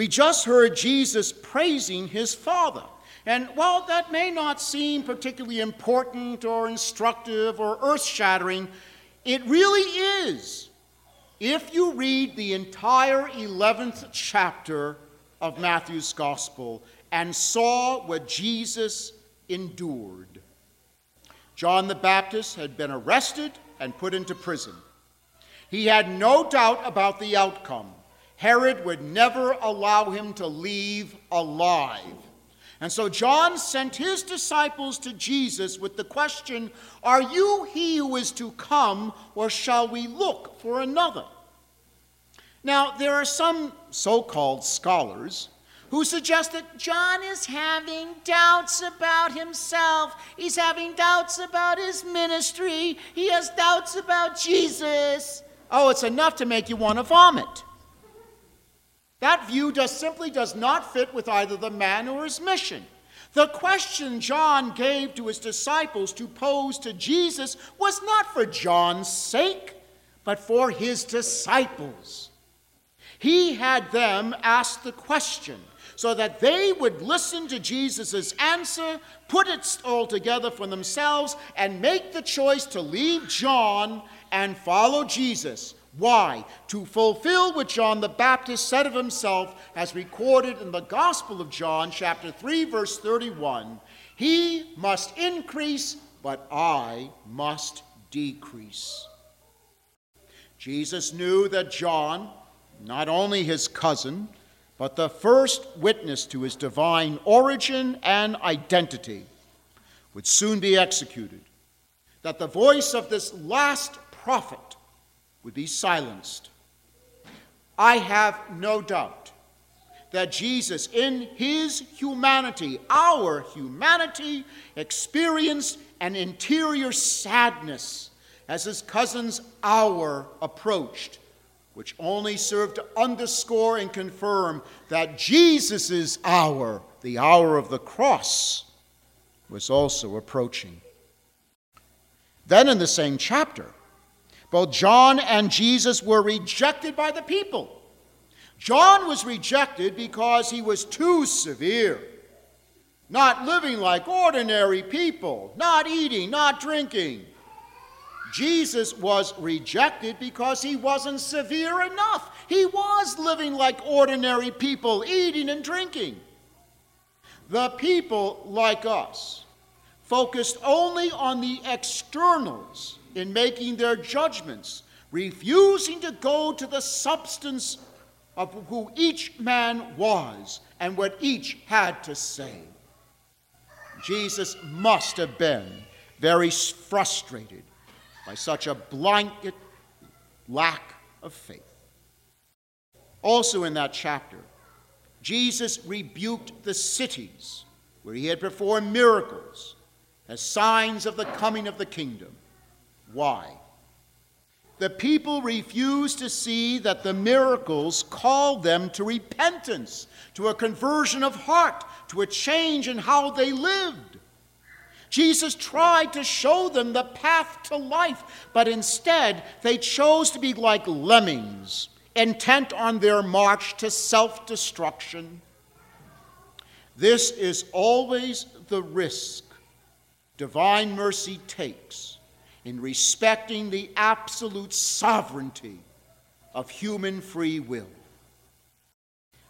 We just heard Jesus praising his Father. And while that may not seem particularly important or instructive or earth shattering, it really is if you read the entire 11th chapter of Matthew's Gospel and saw what Jesus endured. John the Baptist had been arrested and put into prison. He had no doubt about the outcome. Herod would never allow him to leave alive. And so John sent his disciples to Jesus with the question Are you he who is to come, or shall we look for another? Now, there are some so called scholars who suggest that John is having doubts about himself. He's having doubts about his ministry. He has doubts about Jesus. Oh, it's enough to make you want to vomit. That view just simply does not fit with either the man or his mission. The question John gave to his disciples to pose to Jesus was not for John's sake, but for his disciples. He had them ask the question so that they would listen to Jesus' answer, put it all together for themselves, and make the choice to leave John and follow Jesus. Why? To fulfill what John the Baptist said of himself, as recorded in the Gospel of John, chapter 3, verse 31 He must increase, but I must decrease. Jesus knew that John, not only his cousin, but the first witness to his divine origin and identity, would soon be executed, that the voice of this last prophet would be silenced. I have no doubt that Jesus, in his humanity, our humanity, experienced an interior sadness as his cousin's hour approached, which only served to underscore and confirm that Jesus' hour, the hour of the cross, was also approaching. Then in the same chapter, both John and Jesus were rejected by the people. John was rejected because he was too severe, not living like ordinary people, not eating, not drinking. Jesus was rejected because he wasn't severe enough. He was living like ordinary people, eating and drinking. The people, like us, focused only on the externals in making their judgments, refusing to go to the substance of who each man was and what each had to say. Jesus must have been very frustrated by such a blanket lack of faith. Also, in that chapter, Jesus rebuked the cities where he had performed miracles as signs of the coming of the kingdom. Why? The people refused to see that the miracles called them to repentance, to a conversion of heart, to a change in how they lived. Jesus tried to show them the path to life, but instead they chose to be like lemmings, intent on their march to self destruction. This is always the risk divine mercy takes in respecting the absolute sovereignty of human free will.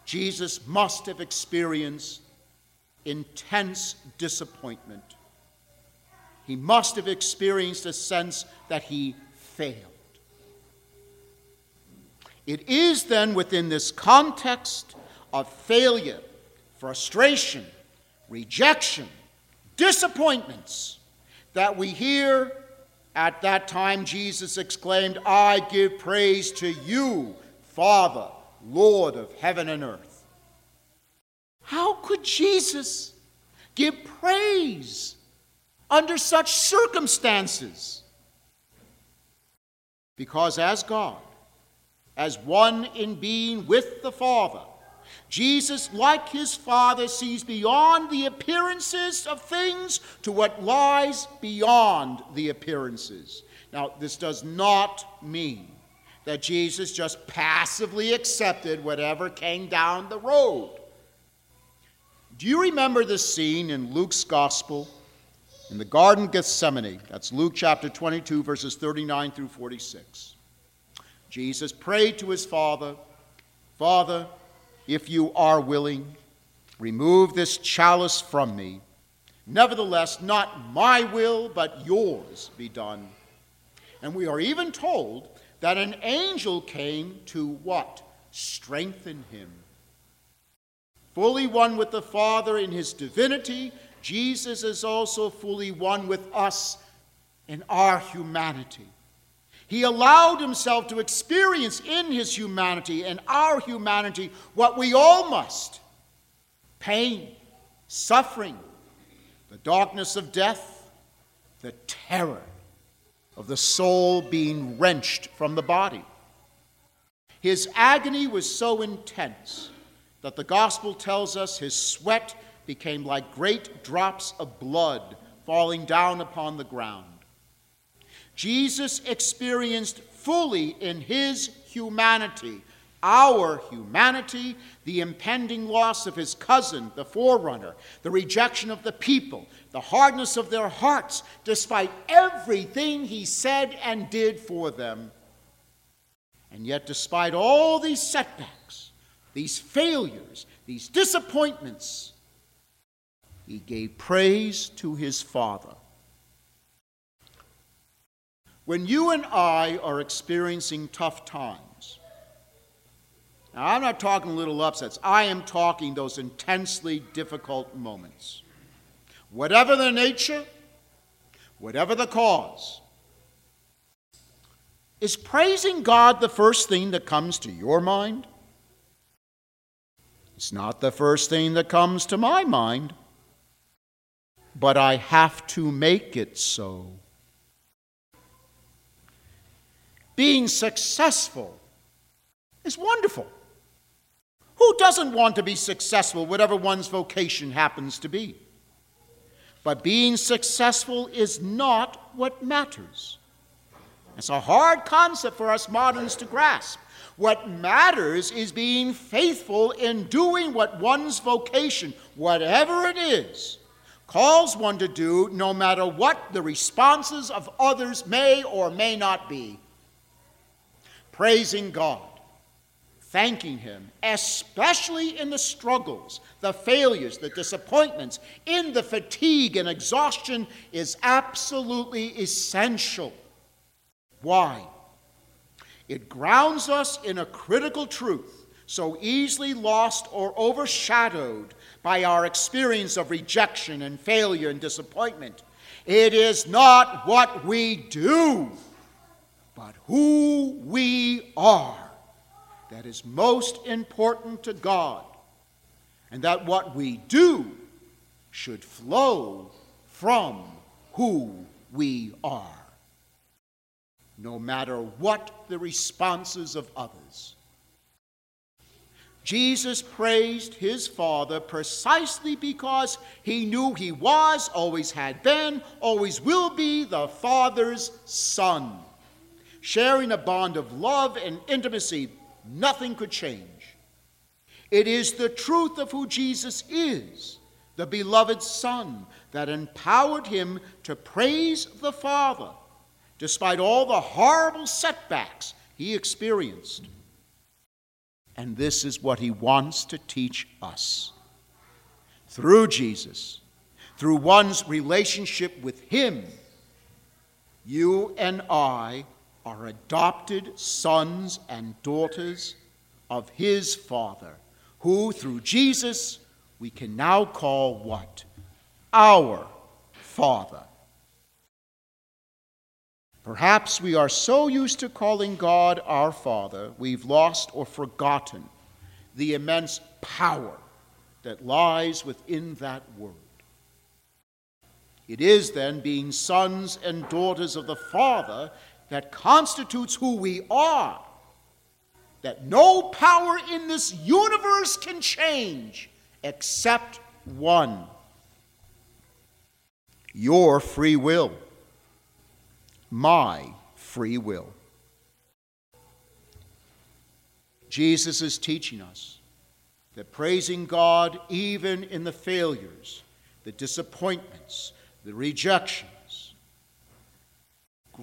Jesus must have experienced intense disappointment. He must have experienced a sense that he failed. It is then within this context of failure, frustration, rejection, disappointments that we hear at that time, Jesus exclaimed, I give praise to you, Father, Lord of heaven and earth. How could Jesus give praise under such circumstances? Because as God, as one in being with the Father, Jesus, like his Father, sees beyond the appearances of things to what lies beyond the appearances. Now, this does not mean that Jesus just passively accepted whatever came down the road. Do you remember the scene in Luke's Gospel in the Garden of Gethsemane? That's Luke chapter 22, verses 39 through 46. Jesus prayed to his Father, Father, if you are willing, remove this chalice from me. Nevertheless, not my will, but yours be done. And we are even told that an angel came to what? Strengthen him. Fully one with the Father in his divinity, Jesus is also fully one with us in our humanity. He allowed himself to experience in his humanity and our humanity what we all must pain, suffering, the darkness of death, the terror of the soul being wrenched from the body. His agony was so intense that the gospel tells us his sweat became like great drops of blood falling down upon the ground. Jesus experienced fully in his humanity our humanity, the impending loss of his cousin, the forerunner, the rejection of the people, the hardness of their hearts, despite everything he said and did for them. And yet, despite all these setbacks, these failures, these disappointments, he gave praise to his Father. When you and I are experiencing tough times, now, I'm not talking little upsets. I am talking those intensely difficult moments. Whatever the nature, whatever the cause, is praising God the first thing that comes to your mind? It's not the first thing that comes to my mind, but I have to make it so. Being successful is wonderful. Who doesn't want to be successful, whatever one's vocation happens to be? But being successful is not what matters. It's a hard concept for us moderns to grasp. What matters is being faithful in doing what one's vocation, whatever it is, calls one to do, no matter what the responses of others may or may not be. Praising God thanking Him, especially in the struggles, the failures, the disappointments, in the fatigue and exhaustion, is absolutely essential. Why? It grounds us in a critical truth so easily lost or overshadowed by our experience of rejection and failure and disappointment. It is not what we do, but who we are that is most important to God, and that what we do should flow from who we are, no matter what the responses of others. Jesus praised his Father precisely because he knew he was, always had been, always will be the Father's Son, sharing a bond of love and intimacy Nothing could change. It is the truth of who Jesus is, the beloved Son, that empowered him to praise the Father despite all the horrible setbacks he experienced. And this is what he wants to teach us. Through Jesus, through one's relationship with him, you and I are adopted sons and daughters of his Father, who through Jesus we can now call what? Our Father. Perhaps we are so used to calling God our Father, we've lost or forgotten the immense power that lies within that word. It is then being sons and daughters of the Father that constitutes who we are, that no power in this universe can change except one. Your free will, my free will. Jesus is teaching us that praising God even in the failures, the disappointments, the rejections,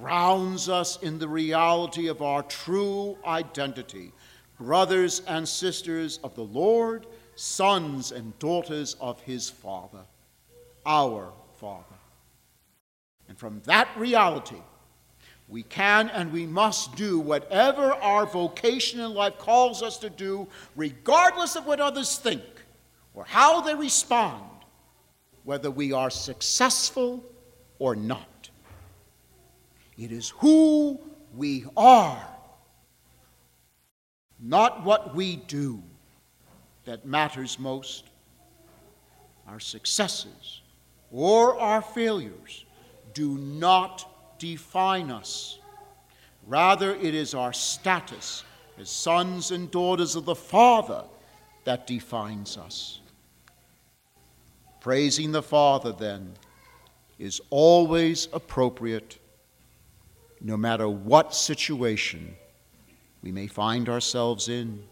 grounds us in the reality of our true identity, brothers and sisters of the Lord, sons and daughters of his Father, our Father. And from that reality, we can and we must do whatever our vocation in life calls us to do, regardless of what others think or how they respond, whether we are successful or not. It is who we are, not what we do, that matters most. Our successes or our failures do not define us. Rather, it is our status as sons and daughters of the Father that defines us. Praising the Father, then, is always appropriate, no matter what situation we may find ourselves in.